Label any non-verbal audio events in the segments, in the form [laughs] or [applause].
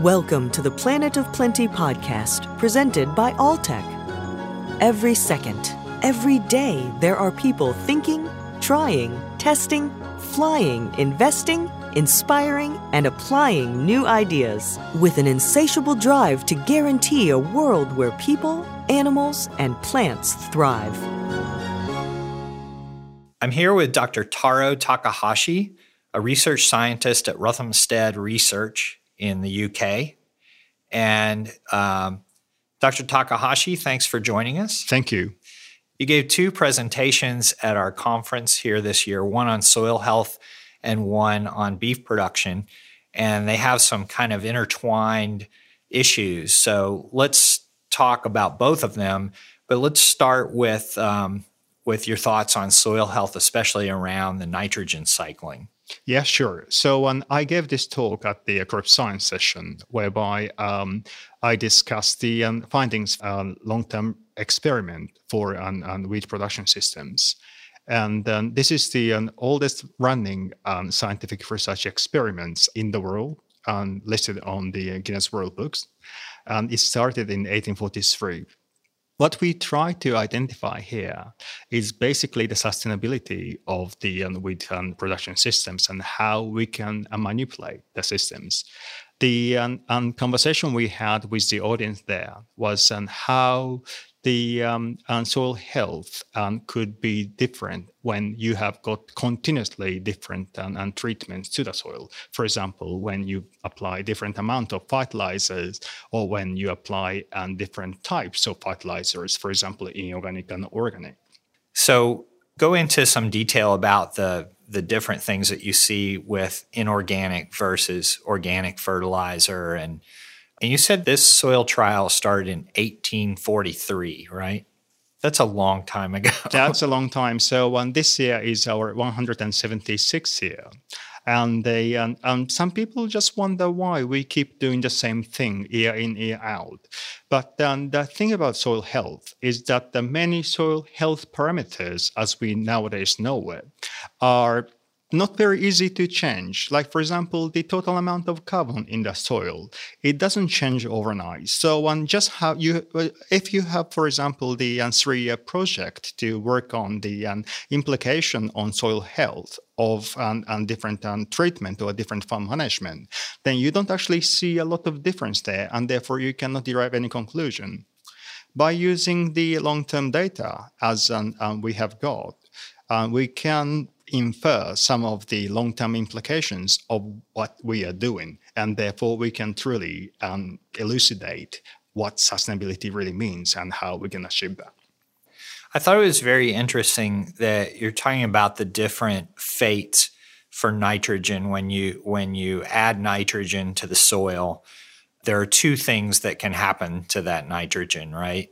Welcome to the Planet of Plenty podcast, presented by Alltech. Every second, every day, there are people thinking, trying, testing, flying, investing, inspiring, and applying new ideas with an insatiable drive to guarantee a world where people, animals, and plants thrive. I'm here with Dr. Taro Takahashi, a research scientist at Rothamsted Research in the UK. And um, Dr. Takahashi, thanks for joining us. Thank you. You gave two presentations at our conference here this year one on soil health and one on beef production. And they have some kind of intertwined issues. So let's talk about both of them. But let's start with, um, with your thoughts on soil health, especially around the nitrogen cycling. Yeah, sure. So um, I gave this talk at the crop science session, whereby um, I discussed the um, findings on long-term experiment for um, on wheat production systems. And um, this is the um, oldest running scientific research experiments in the world, listed on the Guinness World Books. And it started in 1843. What we try to identify here is basically the sustainability of the um, wheat um, production systems and how we can uh, manipulate the systems. The um, um conversation we had with the audience there was on how the um, soil health um, could be different when you have got continuously different um, treatments to the soil. For example, when you apply different amount of fertilizers or when you apply um, different types of fertilizers, for example, inorganic and organic. So go into some detail about the the different things that you see with inorganic versus organic fertilizer and and you said this soil trial started in 1843, right? That's a long time ago. [laughs] That's a long time. So um, this year is our 176th year. And they, um, um, some people just wonder why we keep doing the same thing year in, year out. But um, the thing about soil health is that the many soil health parameters, as we nowadays know it, are not very easy to change. Like, for example, the total amount of carbon in the soil, it doesn't change overnight. So, um, just how you, uh, if you have, for example, the um, three-year project to work on the um, implication on soil health of um, um, different um, treatment or different farm management, then you don't actually see a lot of difference there, and therefore you cannot derive any conclusion. By using the long-term data as um, um, we have got, uh, we can infer some of the long-term implications of what we are doing, and therefore we can truly um, elucidate what sustainability really means and how we can achieve that. I thought it was very interesting that you're talking about the different fates for nitrogen when you when you add nitrogen to the soil. There are two things that can happen to that nitrogen, right?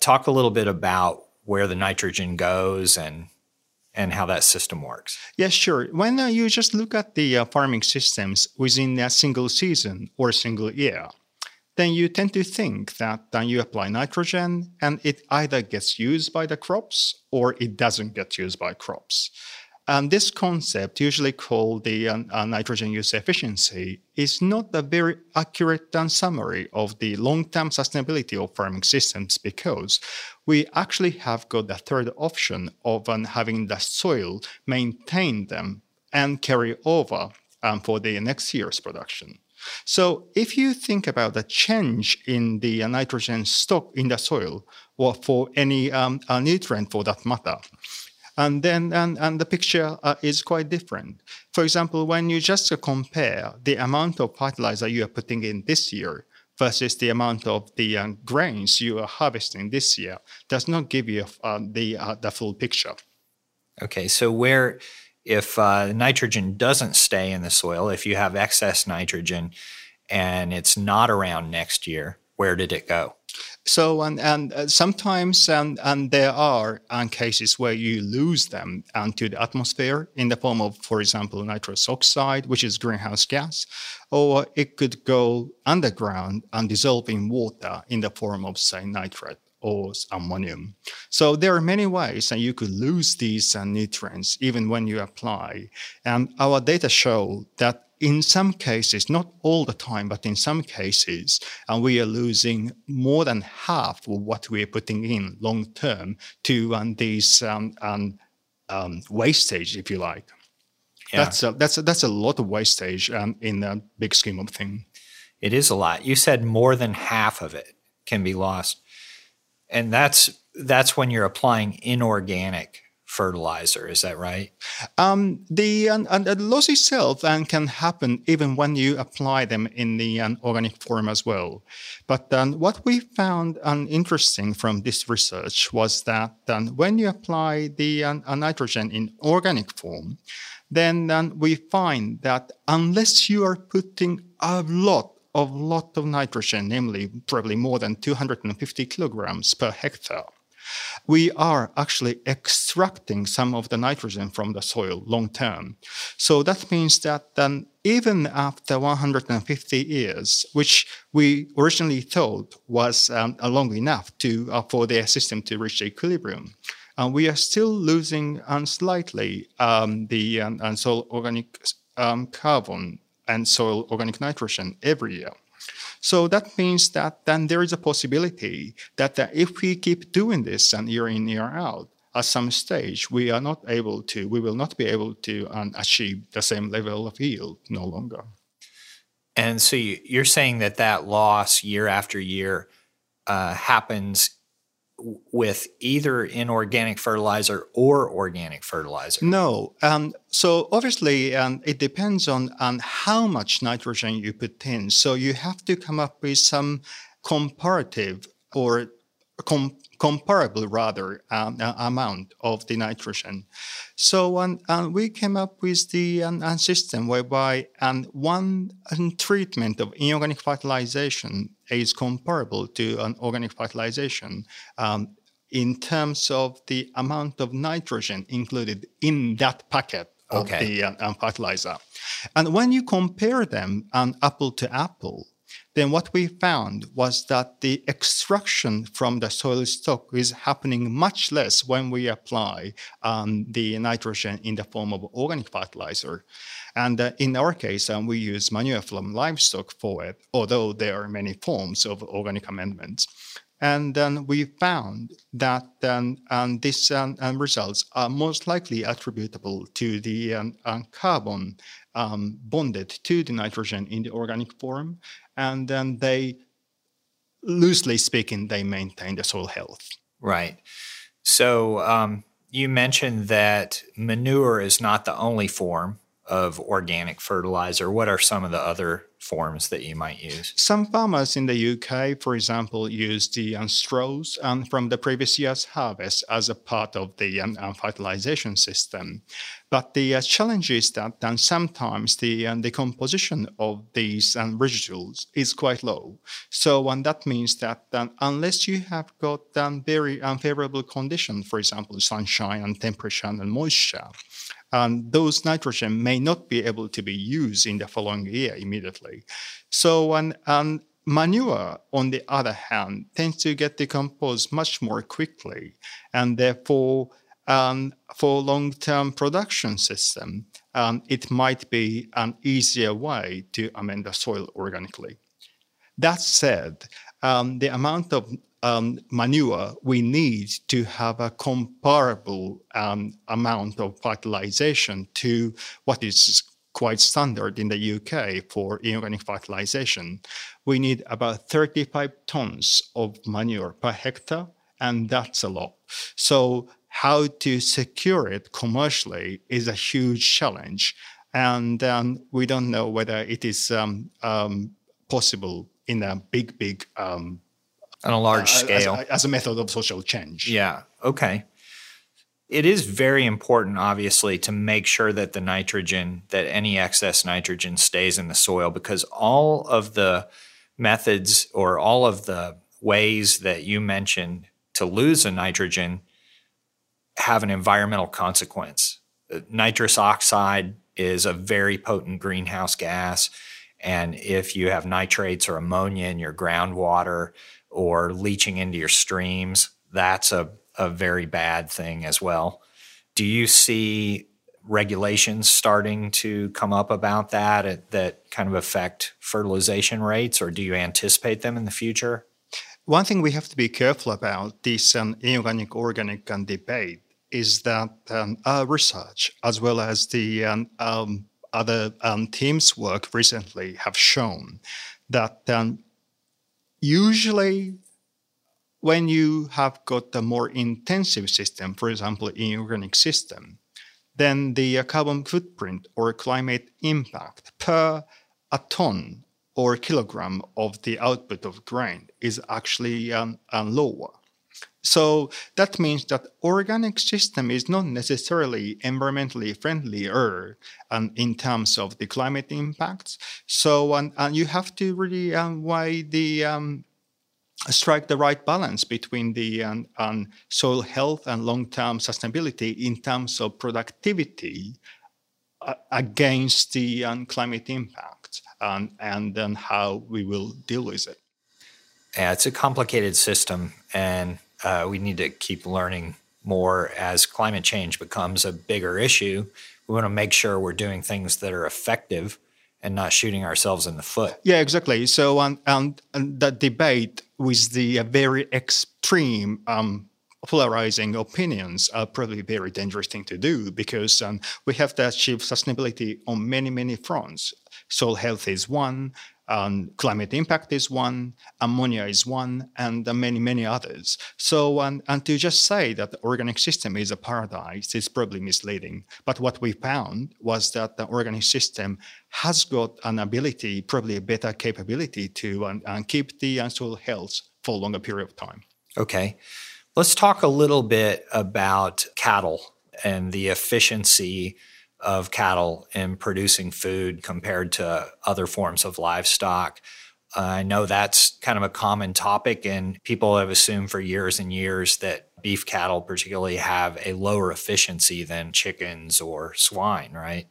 Talk a little bit about where the nitrogen goes and and how that system works. Yes, sure. When you just look at the uh, farming systems within a single season or a single year, then you tend to think that uh, you apply nitrogen and it either gets used by the crops or it doesn't get used by crops. And this concept, usually called the uh, uh, nitrogen use efficiency, is not a very accurate uh, summary of the long-term sustainability of farming systems because we actually have got the third option of um, having the soil maintain them and carry over um, for the next year's production. So if you think about the change in the uh, nitrogen stock in the soil or for any um, nutrient for that matter, and then and, and the picture uh, is quite different. For example, when you just compare the amount of fertilizer you are putting in this year versus the amount of the uh, grains you are harvesting this year, does not give you uh, the uh, the full picture. Okay, so where if uh, nitrogen doesn't stay in the soil, if you have excess nitrogen and it's not around next year, where did it go? So and and uh, sometimes and and there are um, cases where you lose them into the atmosphere in the form of, for example, nitrous oxide, which is greenhouse gas, or it could go underground and dissolve in water in the form of say nitrate or ammonium. So there are many ways that you could lose these uh, nutrients even when you apply. And our data show that in some cases, not all the time, but in some cases, and we are losing more than half of what we are putting in long term to um, these um, um, um, wastage, if you like. Yeah. That's a, that's a, that's a lot of wastage um, in the big scheme of things. It is a lot. You said more than half of it can be lost, and that's that's when you're applying inorganic fertilizer. Is that right? Um, the, uh, the loss itself um, can happen even when you apply them in the um, organic form as well. But um, what we found um, interesting from this research was that um, when you apply the uh, nitrogen in organic form, then we find that unless you are putting a lot of lot of nitrogen, namely probably more than 250 kilograms per hectare, we are actually extracting some of the nitrogen from the soil long term. So that means that then even after 150 years, which we originally thought was um, long enough to uh, for the system to reach equilibrium, uh, we are still losing um, slightly um, the um, soil organic um, carbon and soil organic nitrogen every year. So that means that then there is a possibility that uh, if we keep doing this and year in, year out, at some stage we are not able to, we will not be able to um, achieve the same level of yield no longer. And so you're saying that that loss year after year uh, happens with either inorganic fertilizer or organic fertilizer? No. Um, so obviously, um, it depends on, on how much nitrogen you put in. So you have to come up with some comparative or com- comparable rather um, amount of the nitrogen. So um, um, we came up with the um, system whereby um, one treatment of inorganic fertilization is comparable to an organic fertilization um, in terms of the amount of nitrogen included in that packet of okay. the uh, fertilizer. And when you compare them um, apple to apple, then what we found was that the extraction from the soil stock is happening much less when we apply um, the nitrogen in the form of organic fertilizer. And uh, in our case, um, we use manure from livestock for it, although there are many forms of organic amendments. And then we found that um, um, these um, results are most likely attributable to the um, carbon um, bonded to the nitrogen in the organic form. And then they, loosely speaking, they maintain the soil health. Right. So um, you mentioned that manure is not the only form of organic fertilizer. What are some of the other forms that you might use? Some farmers in the UK, for example, use the um, straws um, from the previous year's harvest as a part of the um, um fertilization system. But the uh, challenge is that um, sometimes the um, decomposition of these um, residuals is quite low. So um, that means that unless you have got very unfavorable conditions, for example, sunshine and temperature and moisture, and those nitrogen may not be able to be used in the following year immediately. So, and, and manure, on the other hand, tends to get decomposed much more quickly, and therefore, um, for long-term production system, um, it might be an easier way to amend the soil organically. That said, um, the amount of um, manure, we need to have a comparable um, amount of fertilization to what is quite standard in the UK for inorganic fertilization. We need about 35 tons of manure per hectare, and that's a lot. So, how to secure it commercially is a huge challenge. And um, we don't know whether it is um, um, possible in a big, big um, on a large uh, scale as, as, a method of social change. Yeah. Okay. It is very important, obviously, to make sure that the nitrogen, that any excess nitrogen stays in the soil because all of the methods or all of the ways that you mentioned to lose the nitrogen have an environmental consequence. Nitrous oxide is a very potent greenhouse gas. And if you have nitrates or ammonia in your groundwater, or leaching into your streams. That's a, a very bad thing as well. Do you see regulations starting to come up about that that kind of affect fertilization rates, or do you anticipate them in the future? One thing we have to be careful about this um, inorganic organic um, debate is that um, our research, as well as the um, um, other um, teams' work recently, have shown that usually when you have got a more intensive system, for example, inorganic system, then the uh, carbon footprint or climate impact per a ton or kilogram of the output of grain is actually um, lower. So that means that organic system is not necessarily environmentally friendlier um, in terms of the climate impacts. So um, and you have to really um, the um, strike the right balance between the um, um, soil health and long-term sustainability in terms of productivity uh, against the um, climate impact and, and then how we will deal with it. Yeah, it's a complicated system, and uh, we need to keep learning more as climate change becomes a bigger issue. We want to make sure we're doing things that are effective and not shooting ourselves in the foot. Yeah, exactly. So, and that debate with the uh, very extreme um, polarizing opinions are probably a very dangerous thing to do because um, we have to achieve sustainability on many, many fronts. Soil health is one, um, climate impact is one, ammonia is one, and uh, many, many others. So, um, and to just say that the organic system is a paradise is probably misleading. But what we found was that the organic system has got an ability, probably a better capability to um, keep the uh, soil health for a longer period of time. Okay. Let's talk a little bit about cattle and the efficiency of cattle in producing food compared to other forms of livestock. Uh, I know that's kind of a common topic, and people have assumed for years and years that beef cattle, particularly, have a lower efficiency than chickens or swine, right?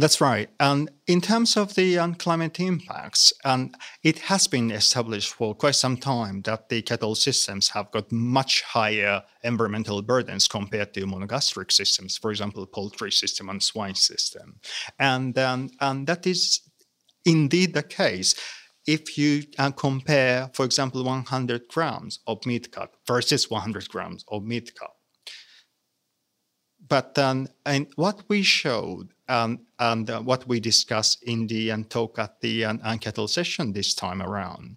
That's right. And in terms of the um, climate impacts, and it has been established for quite some time that the cattle systems have got much higher environmental burdens compared to monogastric systems, for example, poultry system and swine system. And, um, and that is indeed the case if you uh, compare, for example, 100 grams of meat cut versus 100 grams of meat cut. But um, and what we showed um, and uh, what we discussed in the um, talk at the um, cattle session this time around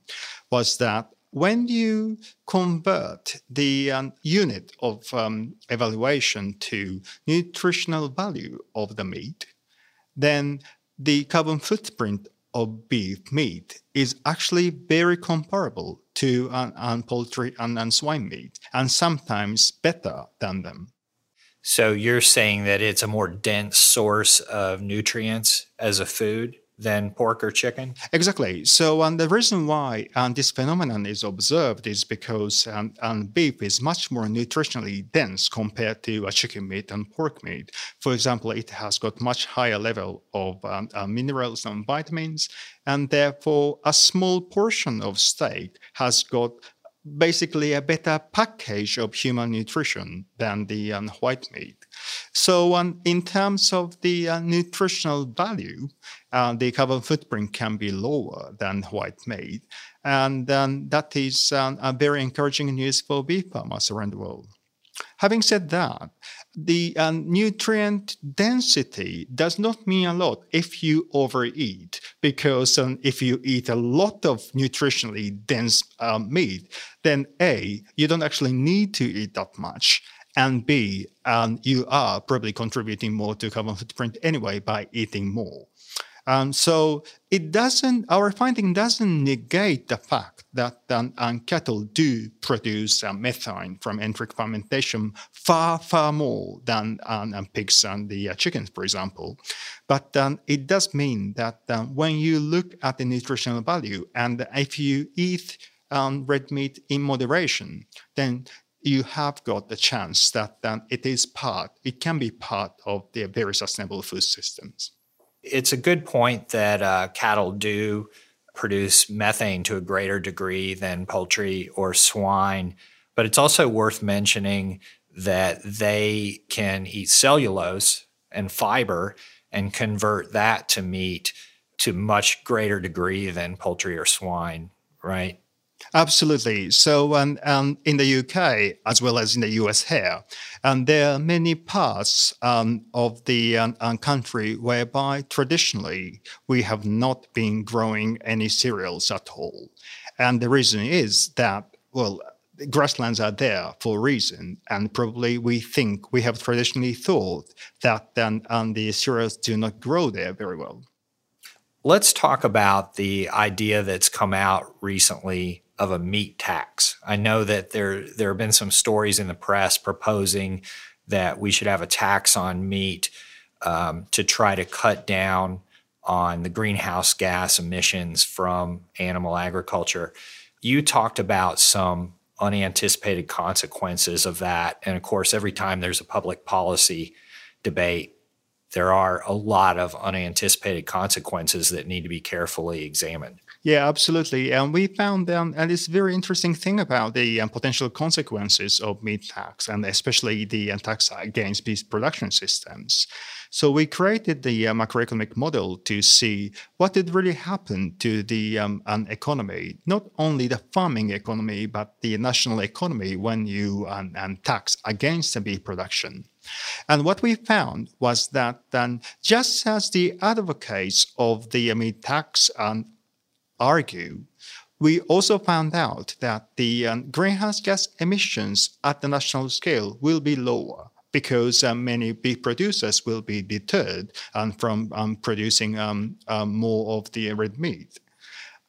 was that when you convert the um, unit of um, evaluation to nutritional value of the meat, then the carbon footprint of beef meat is actually very comparable to uh, poultry and, and swine meat, and sometimes better than them. So you're saying that it's a more dense source of nutrients as a food than pork or chicken? Exactly. So um, the reason why um, this phenomenon is observed is because um, um, beef is much more nutritionally dense compared to a chicken meat and pork meat. For example, it has got much higher level of um, uh, minerals and vitamins, and therefore a small portion of steak has got basically a better package of human nutrition than the um, white meat. So, um, in terms of the uh, nutritional value, uh, the carbon footprint can be lower than white meat. And um, that is um, a very encouraging news for beef farmers around the world. Having said that, the uh, nutrient density does not mean a lot if you overeat, because um, if you eat a lot of nutritionally dense um, meat, then A, you don't actually need to eat that much. And B, um, you are probably contributing more to carbon footprint anyway by eating more. Um, so it doesn't, our finding doesn't negate the fact that um, um, cattle do produce methane from enteric fermentation far, far more than um, um, pigs and the uh, chickens, for example. But um, it does mean that when you look at the nutritional value and if you eat red meat in moderation, then you have got the chance that it is part, it can be part of the very sustainable food systems it's a good point that uh, cattle do produce methane to a greater degree than poultry or swine. But it's also worth mentioning that they can eat cellulose and fiber and convert that to meat to much greater degree than poultry or swine, right? Absolutely. So, um, um, in the UK as well as in the US here, um, there are many parts um, of the um, um, country whereby traditionally we have not been growing any cereals at all. And the reason is that, well, grasslands are there for a reason, and probably we think we have traditionally thought that then the cereals do not grow there very well. Let's talk about the idea that's come out recently of a meat tax. I know that there there have been some stories in the press proposing that we should have a tax on meat um, to try to cut down on the greenhouse gas emissions from animal agriculture. You talked about some unanticipated consequences of that, and of course, every time there's a public policy debate, there are a lot of unanticipated consequences that need to be carefully examined. Yeah, absolutely. And we found, um, and it's very interesting thing about the um, potential consequences of meat tax, and especially the uh, tax against beef production systems. So we created the uh, macroeconomic model to see what did really happen to the um, an economy, not only the farming economy, but the national economy when you um, tax against the beef production. And what we found was that then, just as the advocates of the meat tax um, argue, we also found out that the um, greenhouse gas emissions at the national scale will be lower because um, many beef producers will be deterred um, from um, producing um, um, more of the red meat.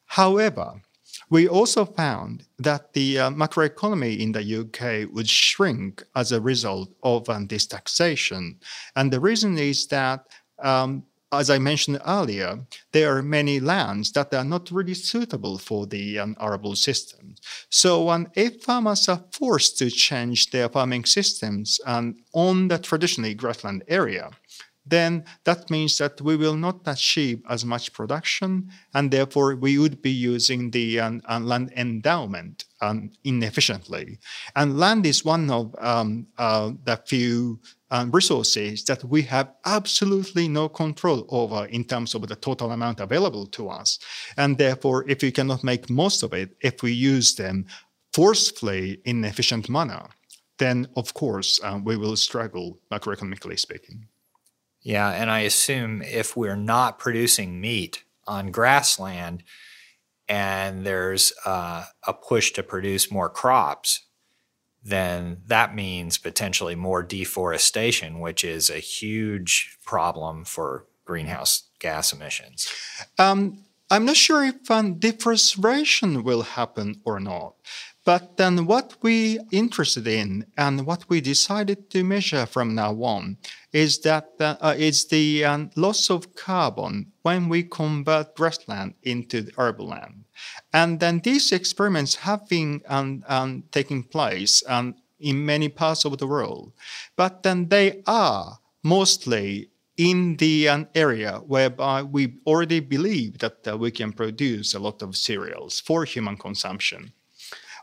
However, we also found that the uh, macroeconomy in the UK would shrink as a result of this taxation. And the reason is that um, as I mentioned earlier, there are many lands that are not really suitable for the um, arable system. So um, if farmers are forced to change their farming systems um, on the traditionally grassland area, then that means that we will not achieve as much production, and therefore we would be using the um, uh, land endowment um, inefficiently. And land is one of um, uh, the few resources that we have absolutely no control over in terms of the total amount available to us. And therefore, if we cannot make most of it, if we use them forcefully in an efficient manner, then of course um, we will struggle macroeconomically speaking. Yeah, and I assume if we're not producing meat on grassland and there's uh, a push to produce more crops, then that means potentially more deforestation, which is a huge problem for greenhouse gas emissions. Um, I'm not sure if um, deforestation will happen or not. But then what we interested in and what we decided to measure from now on is that uh, is the um, loss of carbon when we convert grassland into urban land. And then these experiments have been um, um, taking place um, in many parts of the world. But then they are mostly in the um, area whereby we already believe that uh, we can produce a lot of cereals for human consumption.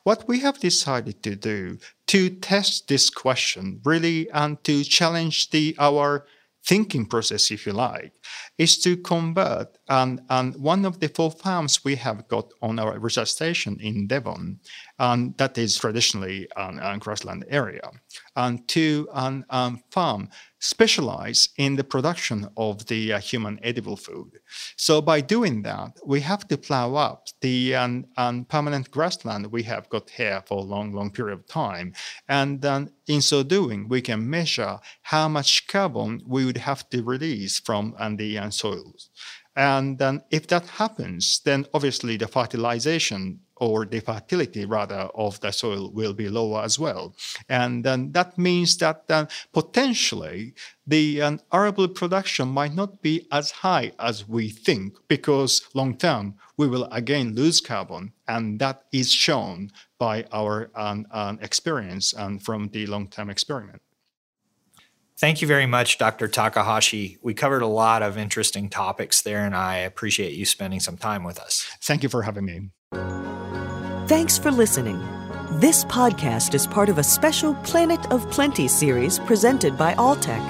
What we have decided to do to test this question really and to challenge the our thinking process, if you like, is to convert and, and one of the four farms we have got on our research station in Devon, and that is traditionally an, an grassland area, and to an um, farm specialize in the production of the uh, human edible food. So by doing that, we have to plow up the um, um, permanent grassland we have got here for a long, long period of time. And then in so doing, we can measure how much carbon we would have to release from um, the uh, soils. And then if that happens, then obviously the fertilization or the fertility rather of the soil will be lower as well. And then that means that uh, potentially the um, arable production might not be as high as we think because long term we will again lose carbon. And that is shown by our um, um, experience and from the long term experiment. Thank you very much, Dr. Takahashi. We covered a lot of interesting topics there, and I appreciate you spending some time with us. Thank you for having me. Thanks for listening. This podcast is part of a special Planet of Plenty series presented by Alltech.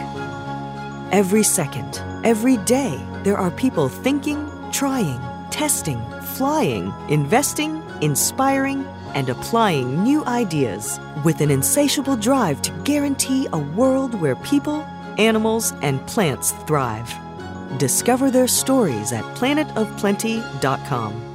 Every second, every day, there are people thinking, trying, testing, flying, investing, inspiring, and applying new ideas with an insatiable drive to guarantee a world where people, animals, and plants thrive. Discover their stories at planetofplenty.com.